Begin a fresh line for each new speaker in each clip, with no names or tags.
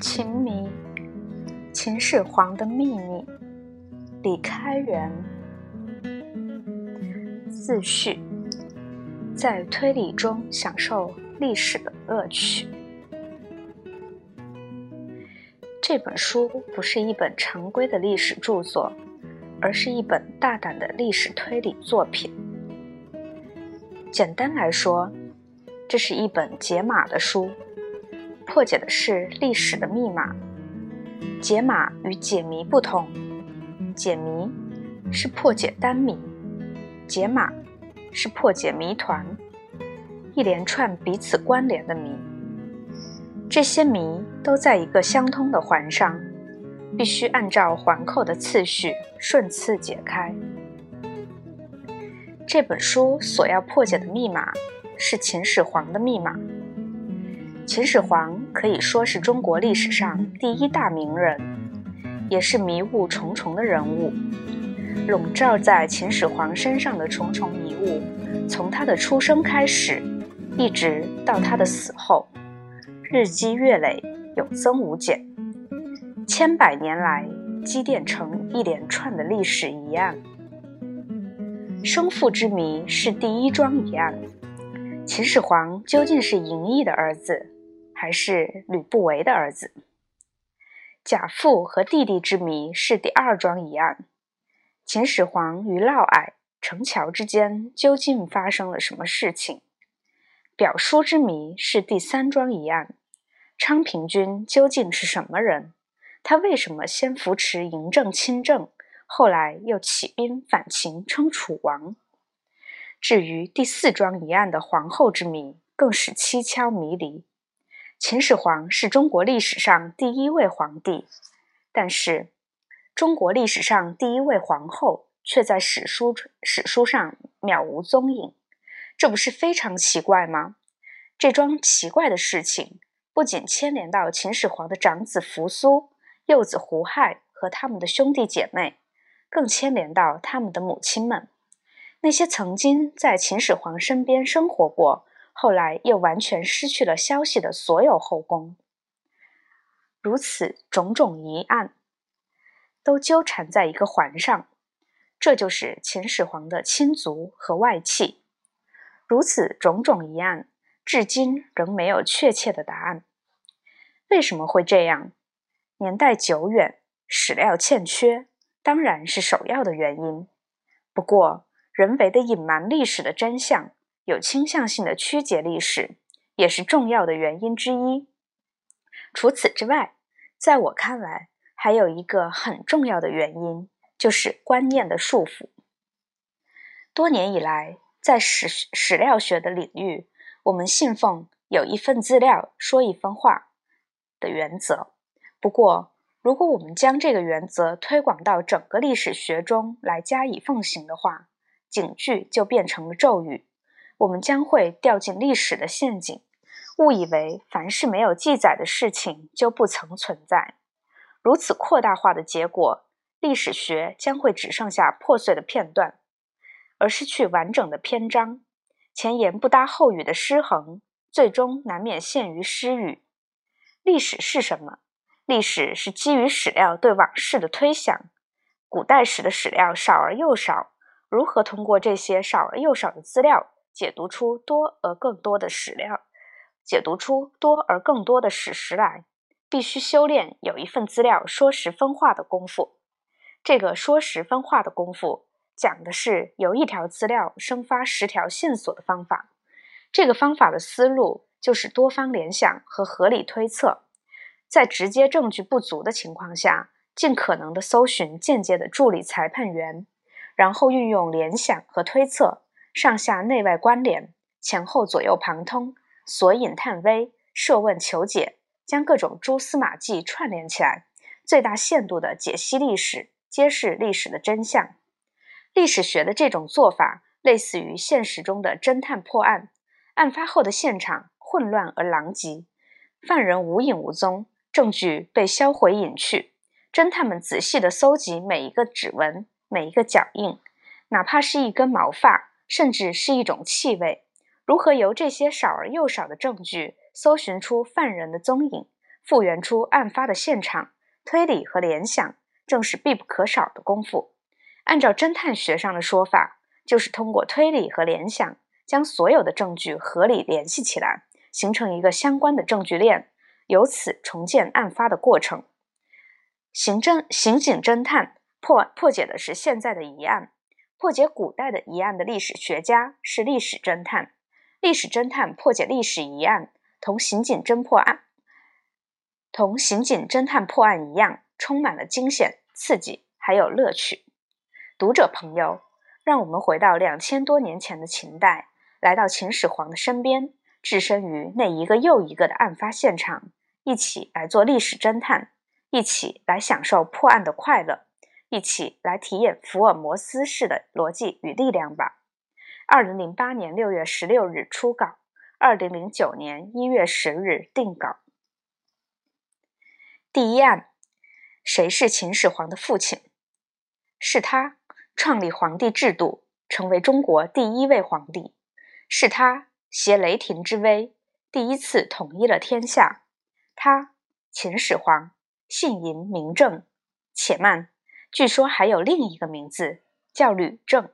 秦迷秦始皇的秘密李开元自序：在推理中享受历史的乐趣。这本书不是一本常规的历史著作，而是一本大胆的历史推理作品。简单来说，这是一本解码的书。破解的是历史的密码，解码与解谜不同。解谜是破解单谜，解码是破解谜团，一连串彼此关联的谜。这些谜都在一个相通的环上，必须按照环扣的次序顺次解开。这本书所要破解的密码是秦始皇的密码。秦始皇可以说是中国历史上第一大名人，也是迷雾重重的人物。笼罩在秦始皇身上的重重迷雾，从他的出生开始，一直到他的死后，日积月累，有增无减，千百年来积淀成一连串的历史疑案。生父之谜是第一桩疑案：秦始皇究竟是嬴异的儿子？还是吕不韦的儿子，贾父和弟弟之谜是第二桩疑案。秦始皇与嫪毐、成乔之间究竟发生了什么事情？表叔之谜是第三桩疑案。昌平君究竟是什么人？他为什么先扶持嬴政亲政，后来又起兵反秦，称楚王？至于第四桩疑案的皇后之谜，更是蹊跷迷离。秦始皇是中国历史上第一位皇帝，但是中国历史上第一位皇后却在史书史书上渺无踪影，这不是非常奇怪吗？这桩奇怪的事情不仅牵连到秦始皇的长子扶苏、幼子胡亥和他们的兄弟姐妹，更牵连到他们的母亲们，那些曾经在秦始皇身边生活过。后来又完全失去了消息的所有后宫，如此种种疑案，都纠缠在一个环上，这就是秦始皇的亲族和外戚。如此种种疑案，至今仍没有确切的答案。为什么会这样？年代久远，史料欠缺，当然是首要的原因。不过，人为的隐瞒历史的真相。有倾向性的曲解历史，也是重要的原因之一。除此之外，在我看来，还有一个很重要的原因，就是观念的束缚。多年以来，在史史料学的领域，我们信奉“有一份资料说一分话”的原则。不过，如果我们将这个原则推广到整个历史学中来加以奉行的话，警句就变成了咒语。我们将会掉进历史的陷阱，误以为凡是没有记载的事情就不曾存在。如此扩大化的结果，历史学将会只剩下破碎的片段，而失去完整的篇章。前言不搭后语的失衡，最终难免陷于失语。历史是什么？历史是基于史料对往事的推想。古代史的史料少而又少，如何通过这些少而又少的资料？解读出多而更多的史料，解读出多而更多的史实来，必须修炼有一份资料说十分话的功夫。这个说十分话的功夫，讲的是由一条资料生发十条线索的方法。这个方法的思路就是多方联想和合理推测，在直接证据不足的情况下，尽可能的搜寻间接的助理裁判员，然后运用联想和推测。上下内外关联，前后左右旁通，索引探微，设问求解，将各种蛛丝马迹串联起来，最大限度地解析历史，揭示历史的真相。历史学的这种做法，类似于现实中的侦探破案。案发后的现场混乱而狼藉，犯人无影无踪，证据被销毁隐去。侦探们仔细地搜集每一个指纹，每一个脚印，哪怕是一根毛发。甚至是一种气味。如何由这些少而又少的证据搜寻出犯人的踪影，复原出案发的现场，推理和联想正是必不可少的功夫。按照侦探学上的说法，就是通过推理和联想，将所有的证据合理联系起来，形成一个相关的证据链，由此重建案发的过程。刑侦刑警侦探破破解的是现在的疑案，破解古代的疑案的历史学家是历史侦探。历史侦探破解历史疑案，同刑警侦破案。同刑警侦探破案一样，充满了惊险、刺激，还有乐趣。读者朋友，让我们回到两千多年前的秦代，来到秦始皇的身边，置身于那一个又一个的案发现场，一起来做历史侦探，一起来享受破案的快乐，一起来体验福尔摩斯式的逻辑与力量吧。二零零八年六月十六日初稿，二零零九年一月十日定稿。第一案：谁是秦始皇的父亲？是他创立皇帝制度，成为中国第一位皇帝；是他携雷霆之威，第一次统一了天下。他秦始皇姓嬴名政。且慢，据说还有另一个名字叫吕政。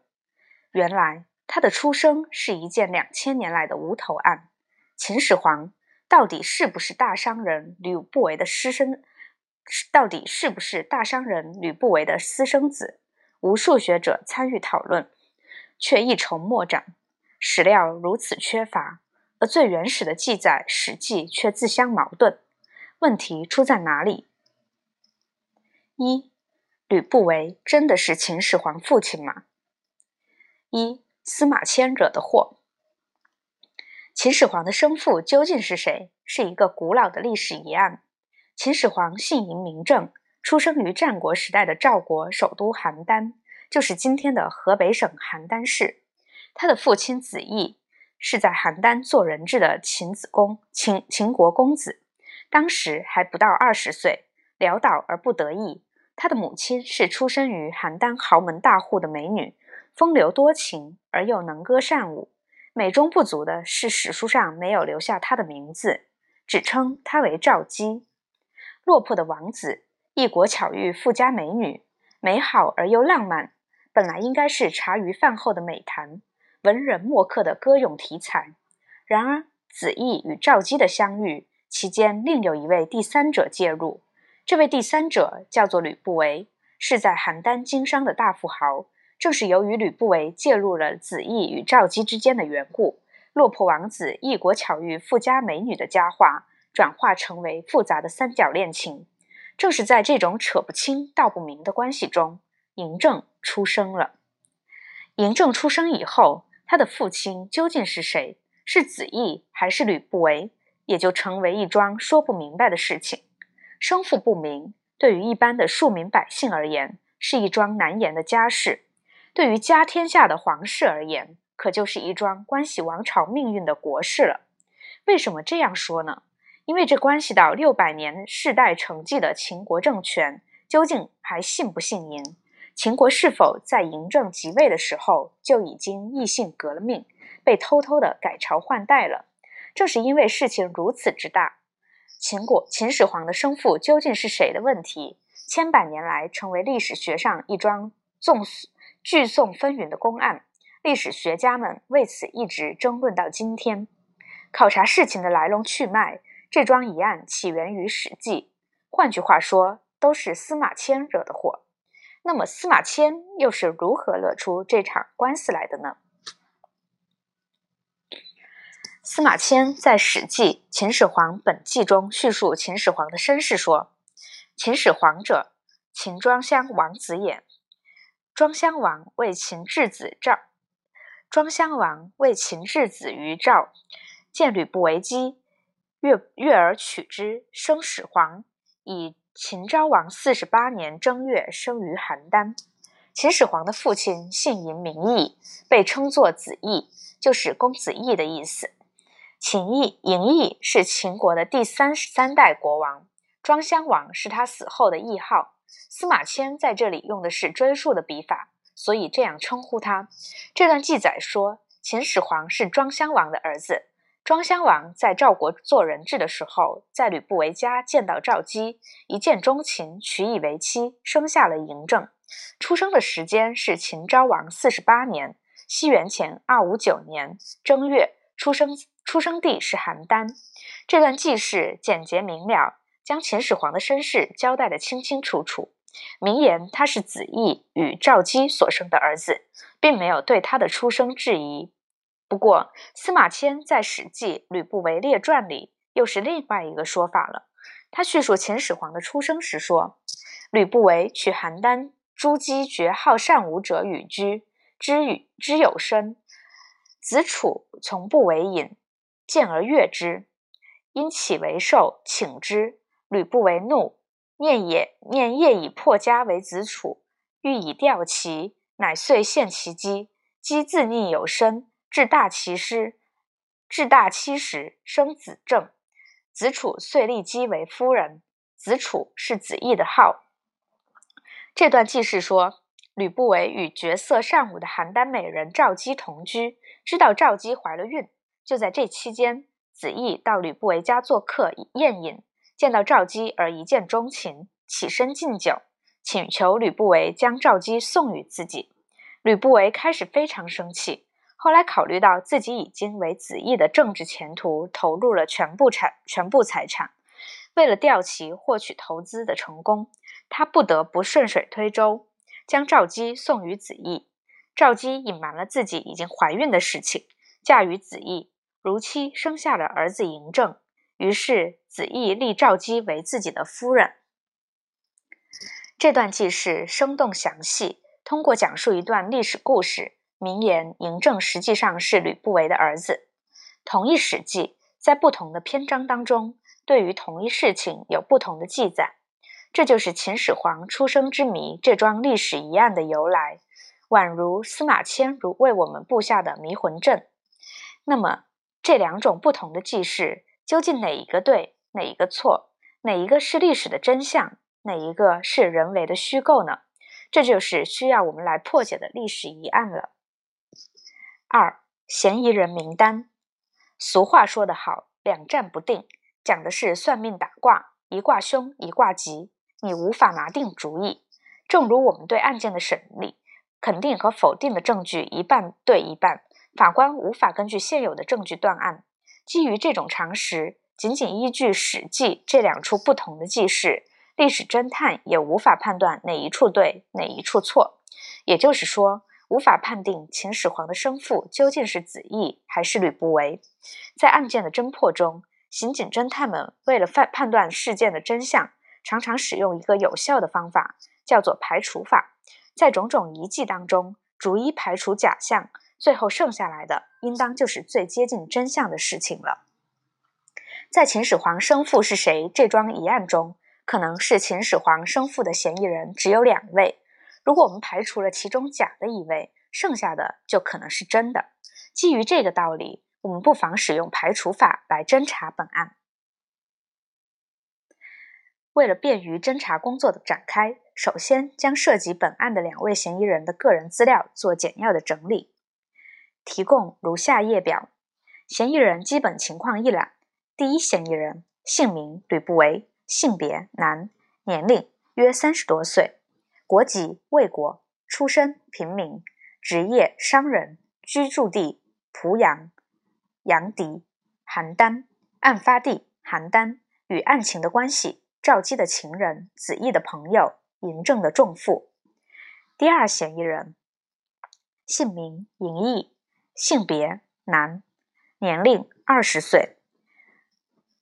原来他的出生是一件两千年来的无头案。秦始皇。到底是不是大商人吕不韦的私生？到底是不是大商人吕不韦的私生子？无数学者参与讨论，却一筹莫展。史料如此缺乏，而最原始的记载《史记》却自相矛盾。问题出在哪里？一，吕不韦真的是秦始皇父亲吗？一，司马迁惹的祸。秦始皇的生父究竟是谁？是一个古老的历史疑案。秦始皇姓嬴名政，出生于战国时代的赵国首都邯郸，就是今天的河北省邯郸市。他的父亲子义是在邯郸做人质的秦子公，秦秦国公子，当时还不到二十岁，潦倒而不得意。他的母亲是出身于邯郸豪门大户的美女，风流多情而又能歌善舞。美中不足的是，史书上没有留下他的名字，只称他为赵姬。落魄的王子，异国巧遇富家美女，美好而又浪漫，本来应该是茶余饭后的美谈，文人墨客的歌咏题材。然而，子义与赵姬的相遇期间，另有一位第三者介入。这位第三者叫做吕不韦，是在邯郸经商的大富豪。正是由于吕不韦介入了子义与赵姬之间的缘故，落魄王子异国巧遇富家美女的佳话，转化成为复杂的三角恋情。正是在这种扯不清道不明的关系中，嬴政出生了。嬴政出生以后，他的父亲究竟是谁？是子义还是吕不韦？也就成为一桩说不明白的事情。生父不明，对于一般的庶民百姓而言，是一桩难言的家事。对于家天下的皇室而言，可就是一桩关系王朝命运的国事了。为什么这样说呢？因为这关系到六百年世代承继的秦国政权究竟还信不信嬴？秦国是否在嬴政即位的时候就已经异姓革了命，被偷偷的改朝换代了？正是因为事情如此之大，秦国秦始皇的生父究竟是谁的问题，千百年来成为历史学上一桩纵。聚讼纷纭的公案，历史学家们为此一直争论到今天。考察事情的来龙去脉，这桩疑案起源于《史记》，换句话说，都是司马迁惹的祸。那么，司马迁又是如何惹出这场官司来的呢？司马迁在《史记·秦始皇本纪》中叙述秦始皇的身世说：“秦始皇者，秦庄襄王子也。”庄襄王为秦质子赵，庄襄王为秦质子于赵，见吕不韦姬，悦悦而取之，生始皇。以秦昭王四十八年正月生于邯郸。秦始皇的父亲姓嬴名义，被称作子义，就是公子义的意思。秦义、嬴义是秦国的第三十三代国王，庄襄王是他死后的谥号。司马迁在这里用的是追溯的笔法，所以这样称呼他。这段记载说，秦始皇是庄襄王的儿子，庄襄王在赵国做人质的时候，在吕不韦家见到赵姬，一见钟情，娶以为妻，生下了嬴政。出生的时间是秦昭王四十八年，西元前二五九年正月。出生出生地是邯郸。这段记事简洁明了，将秦始皇的身世交代得清清楚楚。明言他是子义与赵姬所生的儿子，并没有对他的出生质疑。不过，司马迁在《史记·吕不韦列传》里又是另外一个说法了。他叙述秦始皇的出生时说：“吕不韦取邯郸诸姬绝好善舞者与居，知与知有身。子楚从不为饮，见而悦之，因起为寿，请之。吕不韦怒，念也念夜以破家为子楚，欲以吊其，乃遂献其姬。姬自逆有身。”至大其师，至大七时，生子正。子楚遂立姬为夫人。子楚是子义的号。这段记事说，吕不韦与绝色善舞的邯郸美人赵姬同居，知道赵姬怀了孕。就在这期间，子义到吕不韦家做客宴饮，见到赵姬而一见钟情，起身敬酒，请求吕不韦将赵姬送与自己。吕不韦开始非常生气。后来考虑到自己已经为子义的政治前途投入了全部产全部财产，为了吊其获取投资的成功，他不得不顺水推舟，将赵姬送与子义。赵姬隐瞒了自己已经怀孕的事情，嫁与子义，如期生下了儿子嬴政。于是子义立赵姬为自己的夫人。这段记事生动详细，通过讲述一段历史故事。名言嬴政实际上是吕不韦的儿子。同一史记，在不同的篇章当中，对于同一事情有不同的记载。这就是秦始皇出生之谜这桩历史疑案的由来，宛如司马迁如为我们布下的迷魂阵。那么，这两种不同的记事，究竟哪一个对，哪一个错？哪一个是历史的真相？哪一个是人为的虚构呢？这就是需要我们来破解的历史疑案了。二嫌疑人名单。俗话说得好，两战不定，讲的是算命打卦，一卦凶，一卦吉，你无法拿定主意。正如我们对案件的审理，肯定和否定的证据一半对一半，法官无法根据现有的证据断案。基于这种常识，仅仅依据《史记》这两处不同的记事，历史侦探也无法判断哪一处对，哪一处错。也就是说。无法判定秦始皇的生父究竟是子义还是吕不韦。在案件的侦破中，刑警侦探们为了判判断事件的真相，常常使用一个有效的方法，叫做排除法。在种种疑迹当中，逐一排除假象，最后剩下来的，应当就是最接近真相的事情了。在秦始皇生父是谁这桩疑案中，可能是秦始皇生父的嫌疑人只有两位。如果我们排除了其中假的一位，剩下的就可能是真的。基于这个道理，我们不妨使用排除法来侦查本案。为了便于侦查工作的展开，首先将涉及本案的两位嫌疑人的个人资料做简要的整理，提供如下页表：嫌疑人基本情况一览。第一嫌疑人姓名吕不韦，性别男，年龄约三十多岁。国籍魏国，出身平民，职业商人，居住地濮阳、阳翟、邯郸，案发地邯郸，与案情的关系：赵姬的情人，子义的朋友，嬴政的重父。第二嫌疑人，姓名嬴异，性别男，年龄二十岁，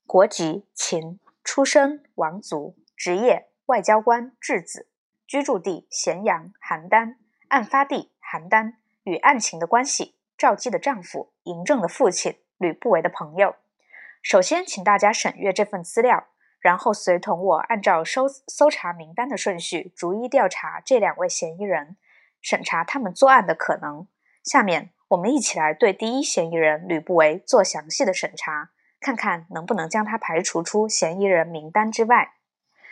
国籍秦，出身王族，职业外交官质子。居住地咸阳、邯郸，案发地邯郸，与案情的关系：赵姬的丈夫嬴政的父亲吕不韦的朋友。首先，请大家审阅这份资料，然后随同我按照搜搜查名单的顺序，逐一调查这两位嫌疑人，审查他们作案的可能。下面，我们一起来对第一嫌疑人吕不韦做详细的审查，看看能不能将他排除出嫌疑人名单之外。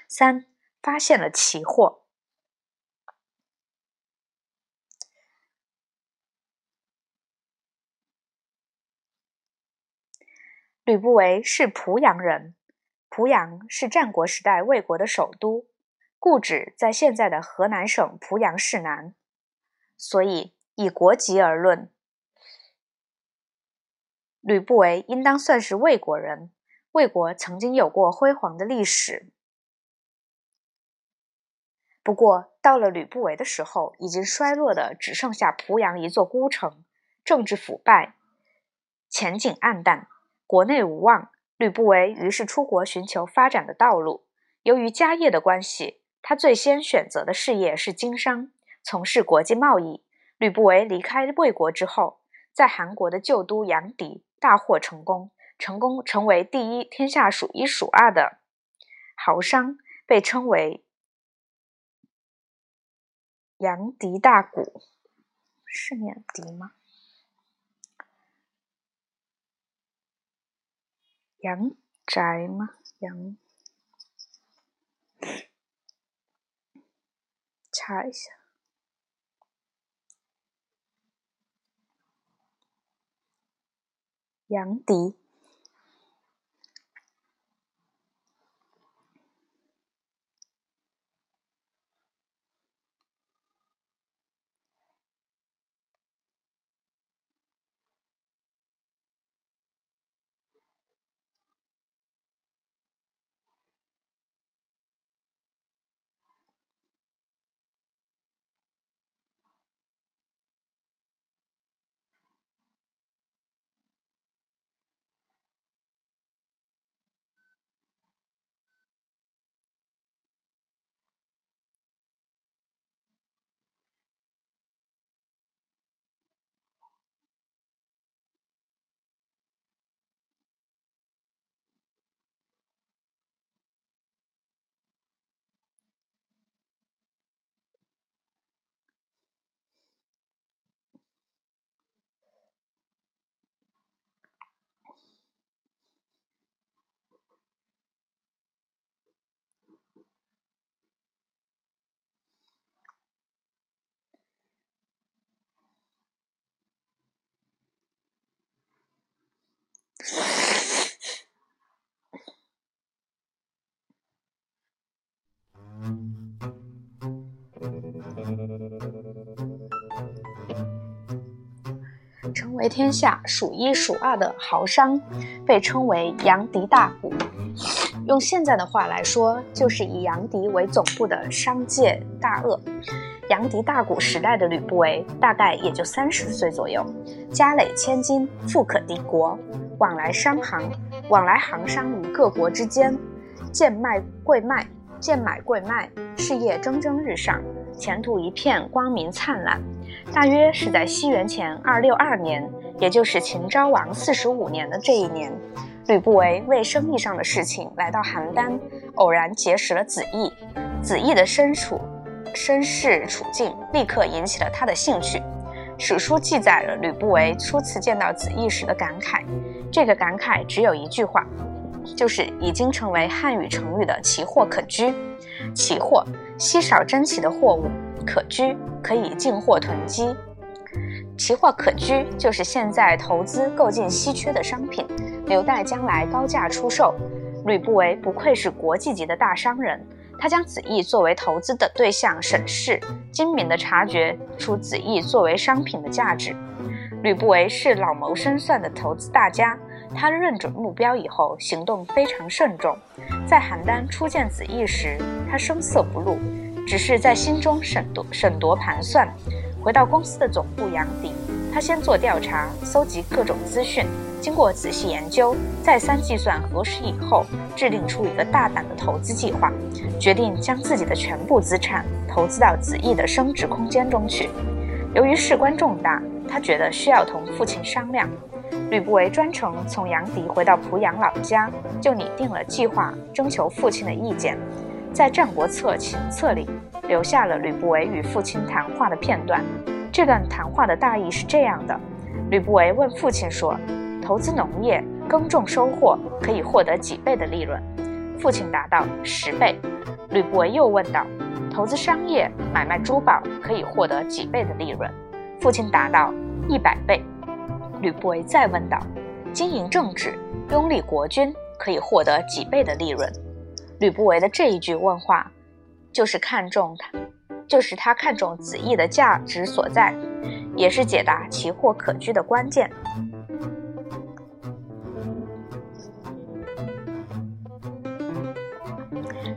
三，发现了奇货。吕不韦是濮阳人，濮阳是战国时代魏国的首都，故址在现在的河南省濮阳市南。所以以国籍而论，吕不韦应当算是魏国人。魏国曾经有过辉煌的历史，不过到了吕不韦的时候，已经衰落的只剩下濮阳一座孤城，政治腐败，前景黯淡，国内无望。吕不韦于是出国寻求发展的道路。由于家业的关系，他最先选择的事业是经商，从事国际贸易。吕不韦离开魏国之后，在韩国的旧都阳翟大获成功。成功成为第一，天下数一数二的豪商，被称为杨迪大鼓，是念迪吗？杨宅吗？杨，查一下，杨迪。成为天下数一数二的豪商，被称为杨迪大贾。用现在的话来说，就是以杨迪为总部的商界大鳄。杨迪大古时代的吕不韦，大概也就三十岁左右，家累千金，富可敌国，往来商行，往来行商于各国之间，贱卖贵卖，贱买贵卖，事业蒸蒸日上，前途一片光明灿烂。大约是在西元前二六二年，也就是秦昭王四十五年的这一年，吕不韦为生意上的事情来到邯郸，偶然结识了子义。子义的身处。身世处境立刻引起了他的兴趣。史书记载了吕不韦初次见到子义时的感慨，这个感慨只有一句话，就是已经成为汉语成语的“奇货可居”。奇货，稀少珍奇的货物；可居，可以进货囤积。奇货可居，就是现在投资购进稀缺的商品，留待将来高价出售。吕不韦不愧是国际级的大商人。他将子义作为投资的对象审视，精明地察觉出子义作为商品的价值。吕不韦是老谋深算的投资大家，他认准目标以后，行动非常慎重。在邯郸初见子义时，他声色不露，只是在心中审夺审夺盘算。回到公司的总部阳翟，他先做调查，搜集各种资讯。经过仔细研究，再三计算核实以后，制定出一个大胆的投资计划，决定将自己的全部资产投资到子义的升值空间中去。由于事关重大，他觉得需要同父亲商量。吕不韦专程从阳翟回到濮阳老家，就拟定了计划，征求父亲的意见。在《战国策·秦策》里，留下了吕不韦与父亲谈话的片段。这段谈话的大意是这样的：吕不韦问父亲说。投资农业，耕种收获可以获得几倍的利润？父亲答道：十倍。吕不韦又问道：投资商业，买卖珠宝可以获得几倍的利润？父亲答道：一百倍。吕不韦再问道：经营政治，拥立国君可以获得几倍的利润。吕不韦的这一句问话，就是看中他，就是他看中子义的价值所在，也是解答奇货可居的关键。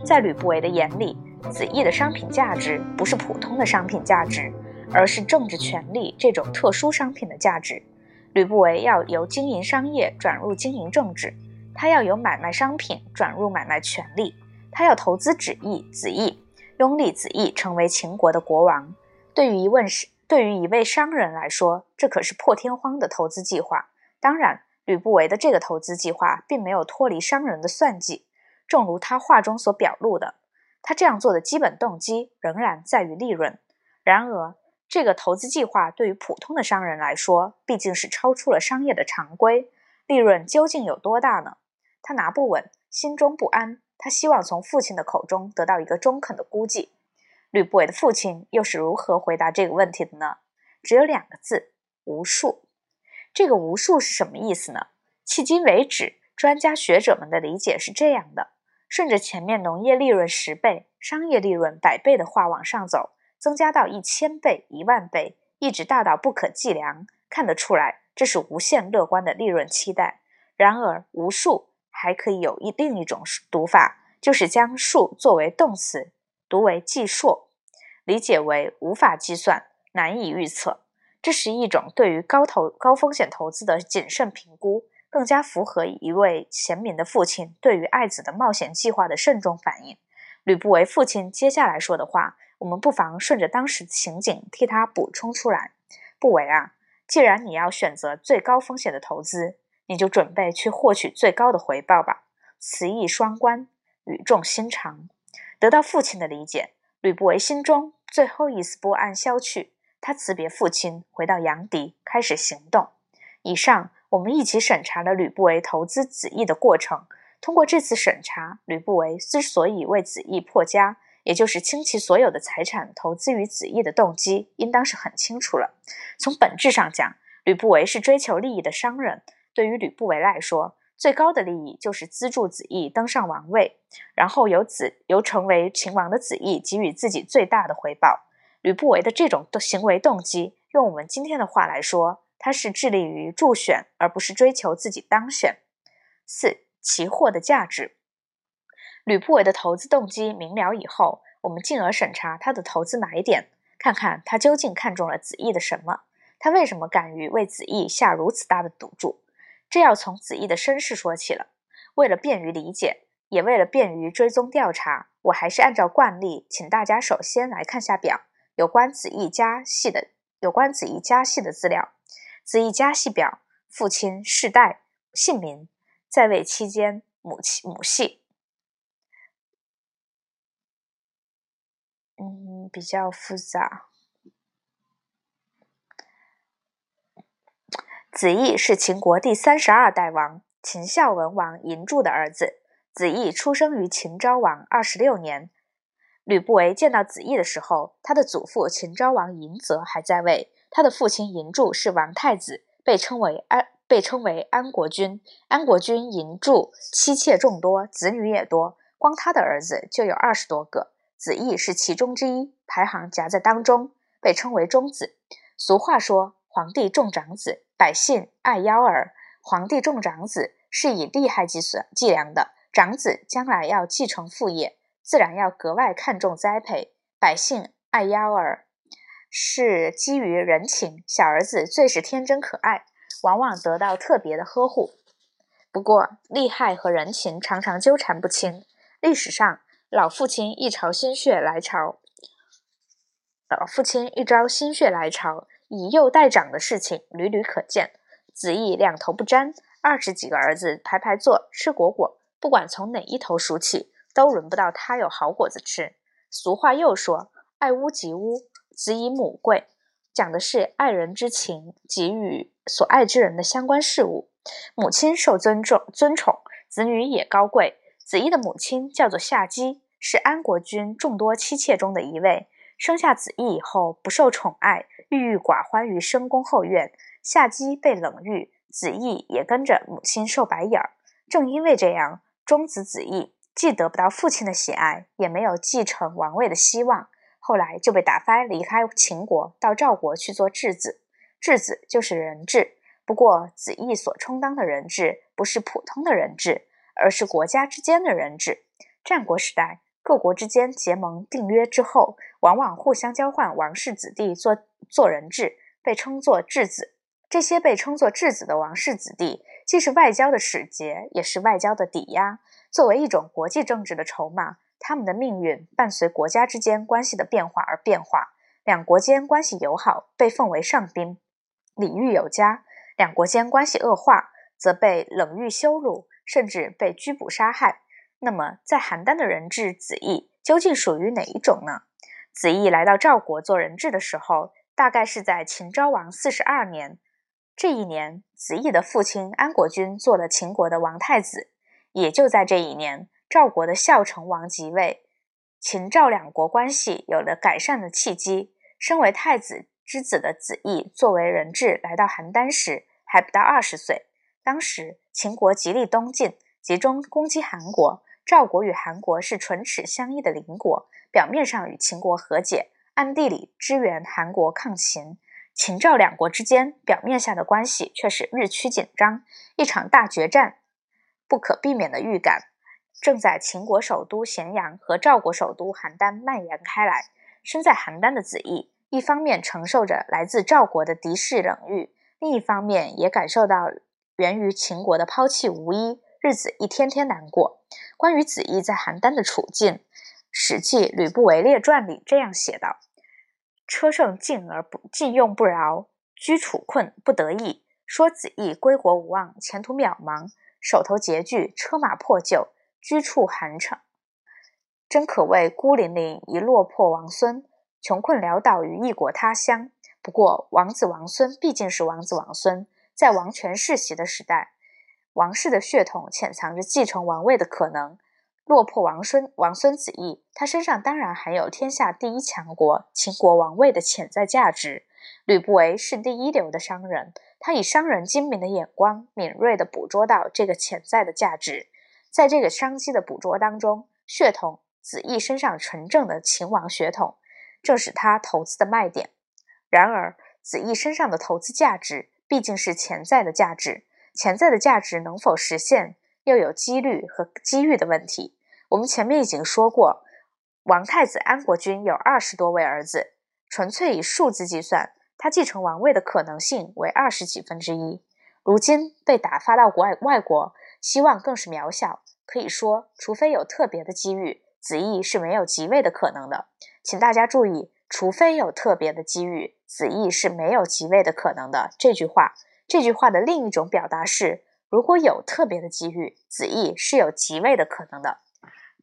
在吕不韦的眼里，子义的商品价值不是普通的商品价值，而是政治权力这种特殊商品的价值。吕不韦要由经营商业转入经营政治，他要由买卖商品转入买卖权力，他要投资子义，子义拥立子义成为秦国的国王。对于一问是对于一位商人来说，这可是破天荒的投资计划。当然，吕不韦的这个投资计划并没有脱离商人的算计。正如他话中所表露的，他这样做的基本动机仍然在于利润。然而，这个投资计划对于普通的商人来说，毕竟是超出了商业的常规。利润究竟有多大呢？他拿不稳，心中不安。他希望从父亲的口中得到一个中肯的估计。吕不韦的父亲又是如何回答这个问题的呢？只有两个字：无数。这个无数是什么意思呢？迄今为止，专家学者们的理解是这样的。顺着前面农业利润十倍、商业利润百倍的话往上走，增加到一千倍、一万倍，一直大到不可计量，看得出来这是无限乐观的利润期待。然而，无数还可以有一另一种读法，就是将数作为动词，读为计数，理解为无法计算、难以预测。这是一种对于高投高风险投资的谨慎评估。更加符合一位贤明的父亲对于爱子的冒险计划的慎重反应。吕不韦父亲接下来说的话，我们不妨顺着当时情景替他补充出来。不韦啊，既然你要选择最高风险的投资，你就准备去获取最高的回报吧。词义双关，语重心长。得到父亲的理解，吕不韦心中最后一丝不安消去。他辞别父亲，回到阳翟，开始行动。以上。我们一起审查了吕不韦投资子义的过程。通过这次审查，吕不韦之所以为子义破家，也就是倾其所有的财产投资于子义的动机，应当是很清楚了。从本质上讲，吕不韦是追求利益的商人。对于吕不韦来说，最高的利益就是资助子义登上王位，然后由子由成为秦王的子义给予自己最大的回报。吕不韦的这种行为动机，用我们今天的话来说。他是致力于助选，而不是追求自己当选。四、期货的价值。吕不韦的投资动机明了以后，我们进而审查他的投资买点，看看他究竟看中了子义的什么？他为什么敢于为子义下如此大的赌注？这要从子义的身世说起了。为了便于理解，也为了便于追踪调查，我还是按照惯例，请大家首先来看下表，有关子义家系的有关子义家系的资料。子义家系表：父亲世代、姓名、在位期间、母亲母系。嗯，比较复杂。子义是秦国第三十二代王秦孝文王嬴柱的儿子。子义出生于秦昭王二十六年。吕不韦见到子义的时候，他的祖父秦昭王嬴泽还在位。他的父亲嬴柱是王太子，被称为安，被称为安国君。安国君嬴柱妻妾众多，子女也多，光他的儿子就有二十多个。子义是其中之一，排行夹在当中，被称为中子。俗话说：“皇帝重长子，百姓爱幺儿。”皇帝重长子是以利害计算计量的，长子将来要继承父业，自然要格外看重栽培。百姓爱幺儿。是基于人情，小儿子最是天真可爱，往往得到特别的呵护。不过，利害和人情常常纠缠不清。历史上，老父亲一朝心血来潮，老父亲一朝心血来潮，以幼代长的事情屡屡可见。子义两头不沾，二十几个儿子排排坐吃果果，不管从哪一头数起，都轮不到他有好果子吃。俗话又说：“爱屋及乌。”子以母贵，讲的是爱人之情，给予所爱之人的相关事物。母亲受尊重尊宠，子女也高贵。子义的母亲叫做夏姬，是安国君众多妻妾中的一位。生下子义以后，不受宠爱，郁郁寡欢于深宫后院。夏姬被冷遇，子义也跟着母亲受白眼儿。正因为这样，中子子义既得不到父亲的喜爱，也没有继承王位的希望，后来就被打发离开秦国，到赵国去做质子。质子就是人质，不过子义所充当的人质不是普通的人质，而是国家之间的人质。战国时代，各国之间结盟订约之后，往往互相交换王室子弟做做人质，被称作质子。这些被称作质子的王室子弟，既是外交的使节，也是外交的抵押。作为一种国际政治的筹码，他们的命运伴随国家之间关系的变化而变化。两国间关系友好，被奉为上宾，礼遇有加；两国间关系恶化，则被冷遇羞辱，甚至被拘捕杀害。那么，在邯郸的人质子义究竟属于哪一种呢？子义来到赵国做人质的时候，大概是在秦昭王四十二年。这一年，子义的父亲安国君做了秦国的王太子。也就在这一年，赵国的孝成王即位，秦赵两国关系有了改善的契机。身为太子之子的子义，作为人质来到邯郸时，还不到二十岁。当时秦国极力东进，集中攻击韩国。赵国与韩国是唇齿相依的邻国，表面上与秦国和解，暗地里支援韩国抗秦。秦赵两国之间表面下的关系却是日趋紧张，一场大决战不可避免的预感正在秦国首都咸阳和赵国首都邯郸蔓延开来。身在邯郸的子义，一方面承受着来自赵国的敌视冷遇，另一方面也感受到源于秦国的抛弃无依，日子一天天难过。关于子义在邯郸的处境，《史记·吕不韦列传》里这样写道。车胜进而不进用不饶，居处困不得意。说子义归国无望，前途渺茫，手头拮据，车马破旧，居处寒碜，真可谓孤零零一落魄王孙，穷困潦倒于异国他乡。不过，王子王孙毕竟是王子王孙，在王权世袭的时代，王室的血统潜藏着继承王位的可能。落魄王孙王孙子义，他身上当然含有天下第一强国秦国王位的潜在价值。吕不韦是第一流的商人，他以商人精明的眼光，敏锐地捕捉到这个潜在的价值。在这个商机的捕捉当中，血统子义身上纯正的秦王血统，正是他投资的卖点。然而，子义身上的投资价值毕竟是潜在的价值，潜在的价值能否实现，又有几率和机遇的问题。我们前面已经说过，王太子安国君有二十多位儿子，纯粹以数字计算，他继承王位的可能性为二十几分之一。如今被打发到国外外国，希望更是渺小。可以说，除非有特别的机遇，子义是没有即位的可能的。请大家注意，“除非有特别的机遇，子义是没有即位的可能的”这句话。这句话的另一种表达是：如果有特别的机遇，子义是有即位的可能的。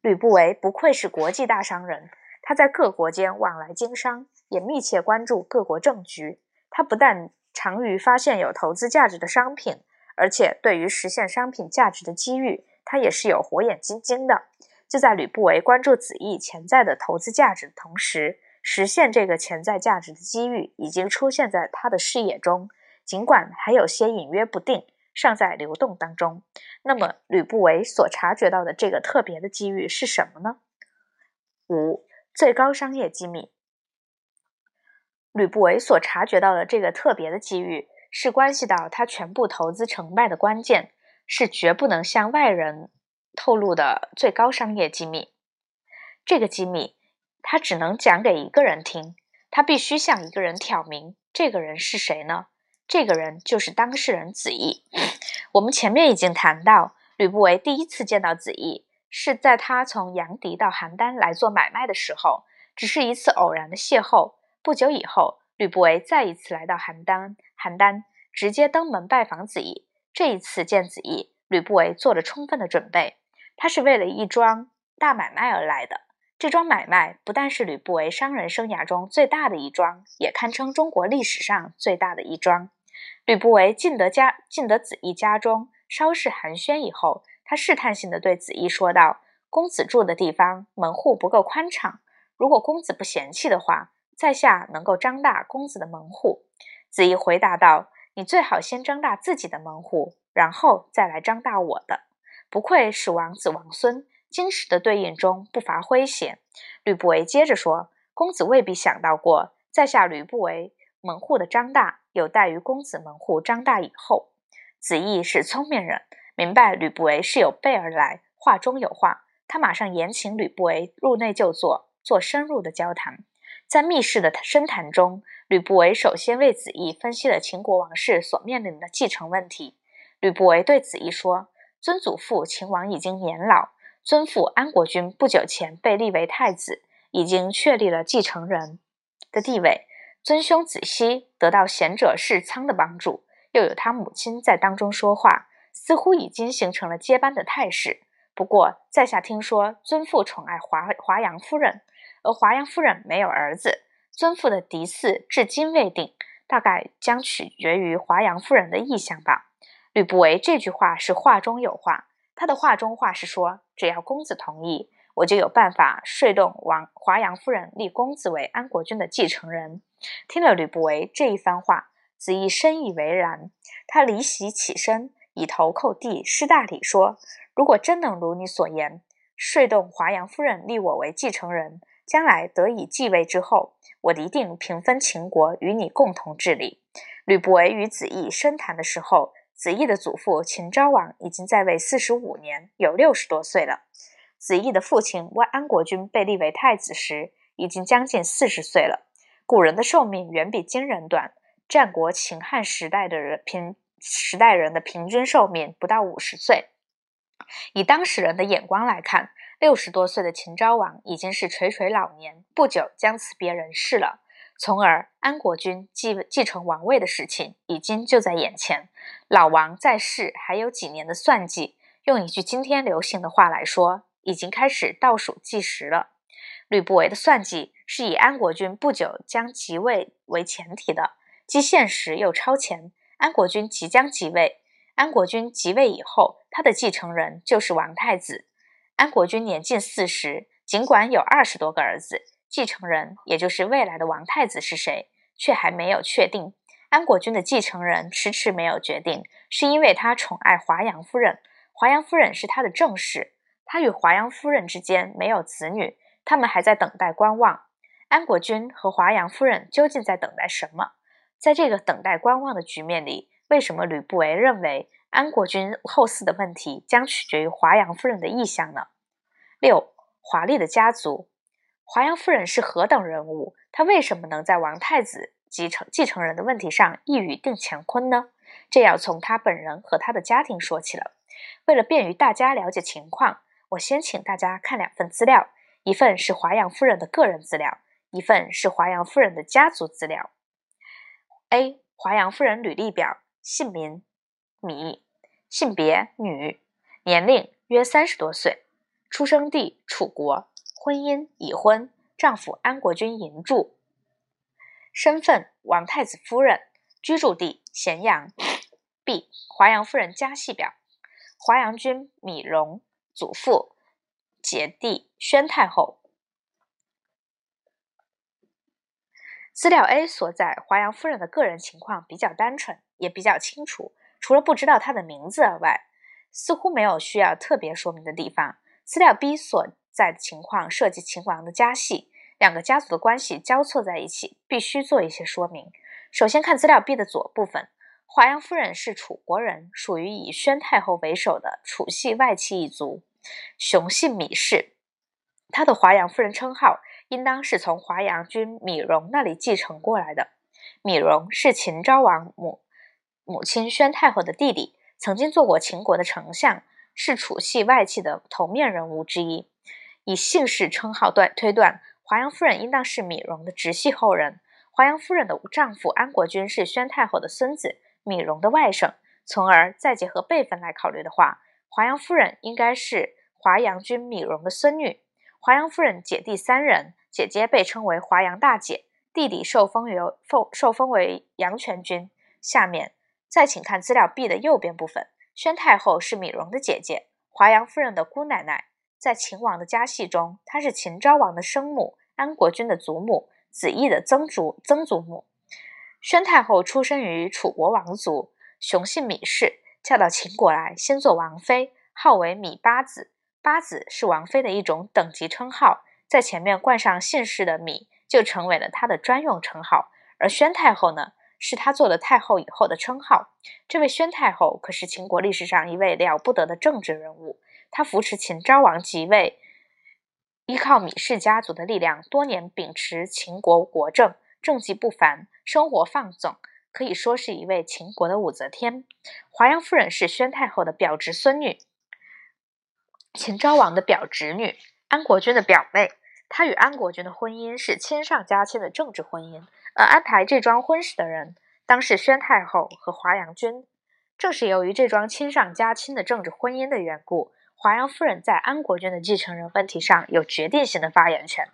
吕不韦不愧是国际大商人，他在各国间往来经商，也密切关注各国政局。他不但常于发现有投资价值的商品，而且对于实现商品价值的机遇，他也是有火眼金睛的。就在吕不韦关注子义潜在的投资价值的同时，实现这个潜在价值的机遇已经出现在他的视野中，尽管还有些隐约不定。尚在流动当中。那么，吕不韦所察觉到的这个特别的机遇是什么呢？五、最高商业机密。吕不韦所察觉到的这个特别的机遇，是关系到他全部投资成败的关键，是绝不能向外人透露的最高商业机密。这个机密，他只能讲给一个人听，他必须向一个人挑明。这个人是谁呢？这个人就是当事人子义。我们前面已经谈到，吕不韦第一次见到子义是在他从阳翟到邯郸来做买卖的时候，只是一次偶然的邂逅。不久以后，吕不韦再一次来到邯郸，邯郸直接登门拜访子义。这一次见子义，吕不韦做了充分的准备，他是为了一桩大买卖而来的。这桩买卖不但是吕不韦商人生涯中最大的一桩，也堪称中国历史上最大的一桩。吕不韦进得家，进得子义家中，稍事寒暄以后，他试探性的对子义说道：“公子住的地方门户不够宽敞，如果公子不嫌弃的话，在下能够张大公子的门户。”子义回答道：“你最好先张大自己的门户，然后再来张大我的。不愧是王子王孙，金石的对应中不乏诙谐。吕不韦接着说：“公子未必想到过，在下吕不韦门户的张大，有待于公子门户张大以后。”子义是聪明人，明白吕不韦是有备而来，话中有话。他马上延请吕不韦入内就坐，做深入的交谈。在密室的深谈中，吕不韦首先为子义分析了秦国王室所面临的继承问题。吕不韦对子义说：“尊祖父秦王已经年老，尊父安国君不久前被立为太子，已经确立了继承人的地位。尊兄子熙得到贤者士仓的帮助，又有他母亲在当中说话，似乎已经形成了接班的态势。”不过，在下听说尊父宠爱华华阳夫人，而华阳夫人没有儿子，尊父的嫡嗣至今未定，大概将取决于华阳夫人的意向吧。吕不韦这句话是话中有话，他的话中话是说，只要公子同意，我就有办法说动王华阳夫人立公子为安国君的继承人。听了吕不韦这一番话，子义深以为然，他离席起身，以头叩地，施大礼说。如果真能如你所言，说动华阳夫人立我为继承人，将来得以继位之后，我一定平分秦国，与你共同治理。吕不韦与子义深谈的时候，子义的祖父秦昭王已经在位四十五年，有六十多岁了。子义的父亲万安国君被立为太子时，已经将近四十岁了。古人的寿命远比今人短，战国秦汉时代的人平时代人的平均寿命不到五十岁。以当事人的眼光来看，六十多岁的秦昭王已经是垂垂老年，不久将辞别人世了。从而，安国君继继承王位的事情已经就在眼前。老王在世还有几年的算计，用一句今天流行的话来说，已经开始倒数计时了。吕不韦的算计是以安国君不久将即位为前提的，既现实又超前。安国君即将即位。安国君即位以后，他的继承人就是王太子。安国君年近四十，尽管有二十多个儿子，继承人也就是未来的王太子是谁，却还没有确定。安国君的继承人迟迟没有决定，是因为他宠爱华阳夫人，华阳夫人是他的正室，他与华阳夫人之间没有子女，他们还在等待观望。安国君和华阳夫人究竟在等待什么？在这个等待观望的局面里。为什么吕不韦认为安国君后嗣的问题将取决于华阳夫人的意向呢？六，华丽的家族，华阳夫人是何等人物？她为什么能在王太子继承继承人的问题上一语定乾坤呢？这要从她本人和她的家庭说起了。为了便于大家了解情况，我先请大家看两份资料，一份是华阳夫人的个人资料，一份是华阳夫人的家族资料。A. 华阳夫人履历表。姓名：米，性别：女，年龄约三十多岁，出生地：楚国，婚姻：已婚，丈夫安国君银柱，身份：王太子夫人，居住地：咸阳。B. 华阳夫人家系表：华阳君米荣，祖父姐弟宣太后。资料 A 所在，华阳夫人的个人情况比较单纯。也比较清楚，除了不知道他的名字而外，似乎没有需要特别说明的地方。资料 B 所在的情况涉及秦王的家系，两个家族的关系交错在一起，必须做一些说明。首先看资料 B 的左部分，华阳夫人是楚国人，属于以宣太后为首的楚系外戚一族，雄姓芈氏。她的华阳夫人称号应当是从华阳君芈戎那里继承过来的。芈戎是秦昭王母。母亲宣太后的弟弟曾经做过秦国的丞相，是楚系外戚的头面人物之一。以姓氏称号断推断，华阳夫人应当是芈戎的直系后人。华阳夫人的丈夫安国君是宣太后的孙子，芈戎的外甥。从而再结合辈分来考虑的话，华阳夫人应该是华阳君芈戎的孙女。华阳夫人姐弟三人，姐姐被称为华阳大姐，弟弟受封为受受封为阳泉君。下面。再请看资料 B 的右边部分，宣太后是芈戎的姐姐，华阳夫人的姑奶奶。在秦王的家系中，她是秦昭王的生母，安国君的祖母，子义的曾祖曾祖母。宣太后出生于楚国王族，雄姓芈氏，嫁到秦国来，先做王妃，号为芈八子。八子是王妃的一种等级称号，在前面冠上姓氏的芈，就成为了她的专用称号。而宣太后呢，是她做了太后以后的称号。这位宣太后可是秦国历史上一位了不得的政治人物，她扶持秦昭王即位，依靠芈氏家族的力量，多年秉持秦国国政，政绩不凡，生活放纵。可以说是一位秦国的武则天。华阳夫人是宣太后的表侄孙女，秦昭王的表侄女，安国君的表妹。她与安国君的婚姻是亲上加亲的政治婚姻，而安排这桩婚事的人当是宣太后和华阳君。正是由于这桩亲上加亲的政治婚姻的缘故，华阳夫人在安国君的继承人问题上有决定性的发言权。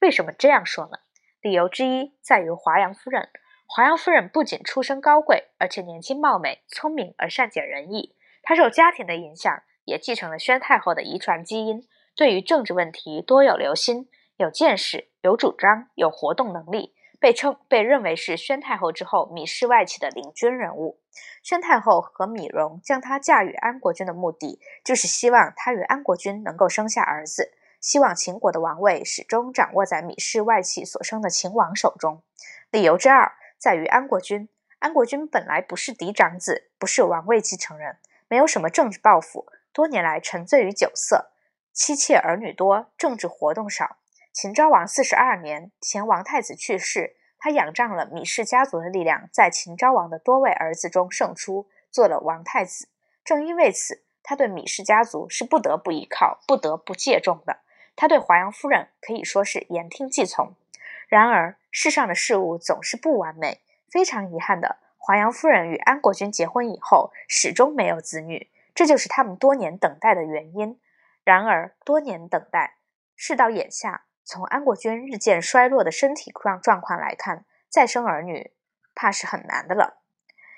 为什么这样说呢？理由之一在于华阳夫人。华阳夫人不仅出身高贵，而且年轻貌美、聪明而善解人意。她受家庭的影响，也继承了宣太后的遗传基因，对于政治问题多有留心、有见识、有主张、有活动能力，被称被认为是宣太后之后芈氏外戚的领军人物。宣太后和芈戎将她嫁与安国君的目的，就是希望她与安国君能够生下儿子，希望秦国的王位始终掌握在芈氏外戚所生的秦王手中。理由之二。在于安国君，安国君本来不是嫡长子，不是王位继承人，没有什么政治抱负，多年来沉醉于酒色，妻妾儿女多，政治活动少。秦昭王四十二年，前王太子去世，他仰仗了芈氏家族的力量，在秦昭王的多位儿子中胜出，做了王太子。正因为此，他对芈氏家族是不得不依靠，不得不借重的。他对华阳夫人可以说是言听计从。然而，世上的事物总是不完美。非常遗憾的，华阳夫人与安国君结婚以后，始终没有子女，这就是他们多年等待的原因。然而，多年等待，事到眼下，从安国君日渐衰落的身体状状况来看，再生儿女怕是很难的了。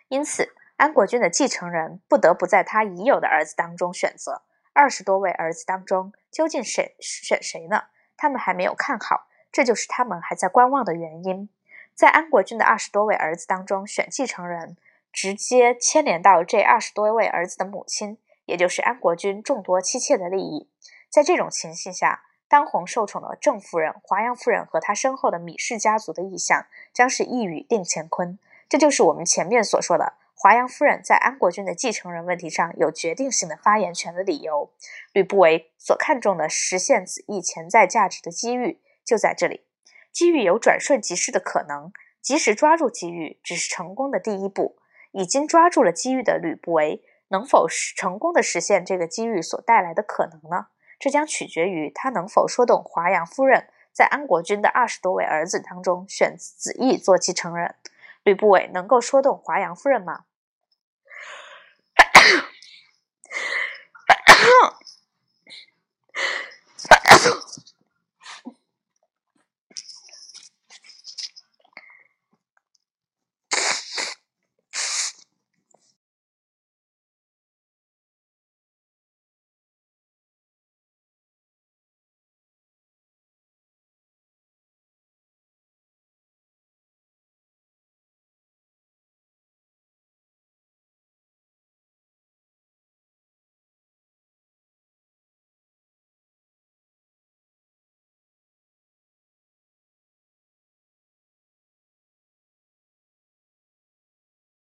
因此，安国君的继承人不得不在他已有的儿子当中选择。二十多位儿子当中，究竟谁选谁呢？他们还没有看好。这就是他们还在观望的原因。在安国君的二十多位儿子当中选继承人，直接牵连到这二十多位儿子的母亲，也就是安国君众多妻妾的利益。在这种情形下，当红受宠的郑夫人、华阳夫人和她身后的米氏家族的意向，将是一语定乾坤。这就是我们前面所说的华阳夫人在安国君的继承人问题上有决定性的发言权的理由。吕不韦所看重的实现子义潜在价值的机遇。就在这里，机遇有转瞬即逝的可能，及时抓住机遇只是成功的第一步。已经抓住了机遇的吕不韦，能否成功的实现这个机遇所带来的可能呢？这将取决于他能否说动华阳夫人，在安国君的二十多位儿子当中选子义做继承人。吕不韦能够说动华阳夫人吗？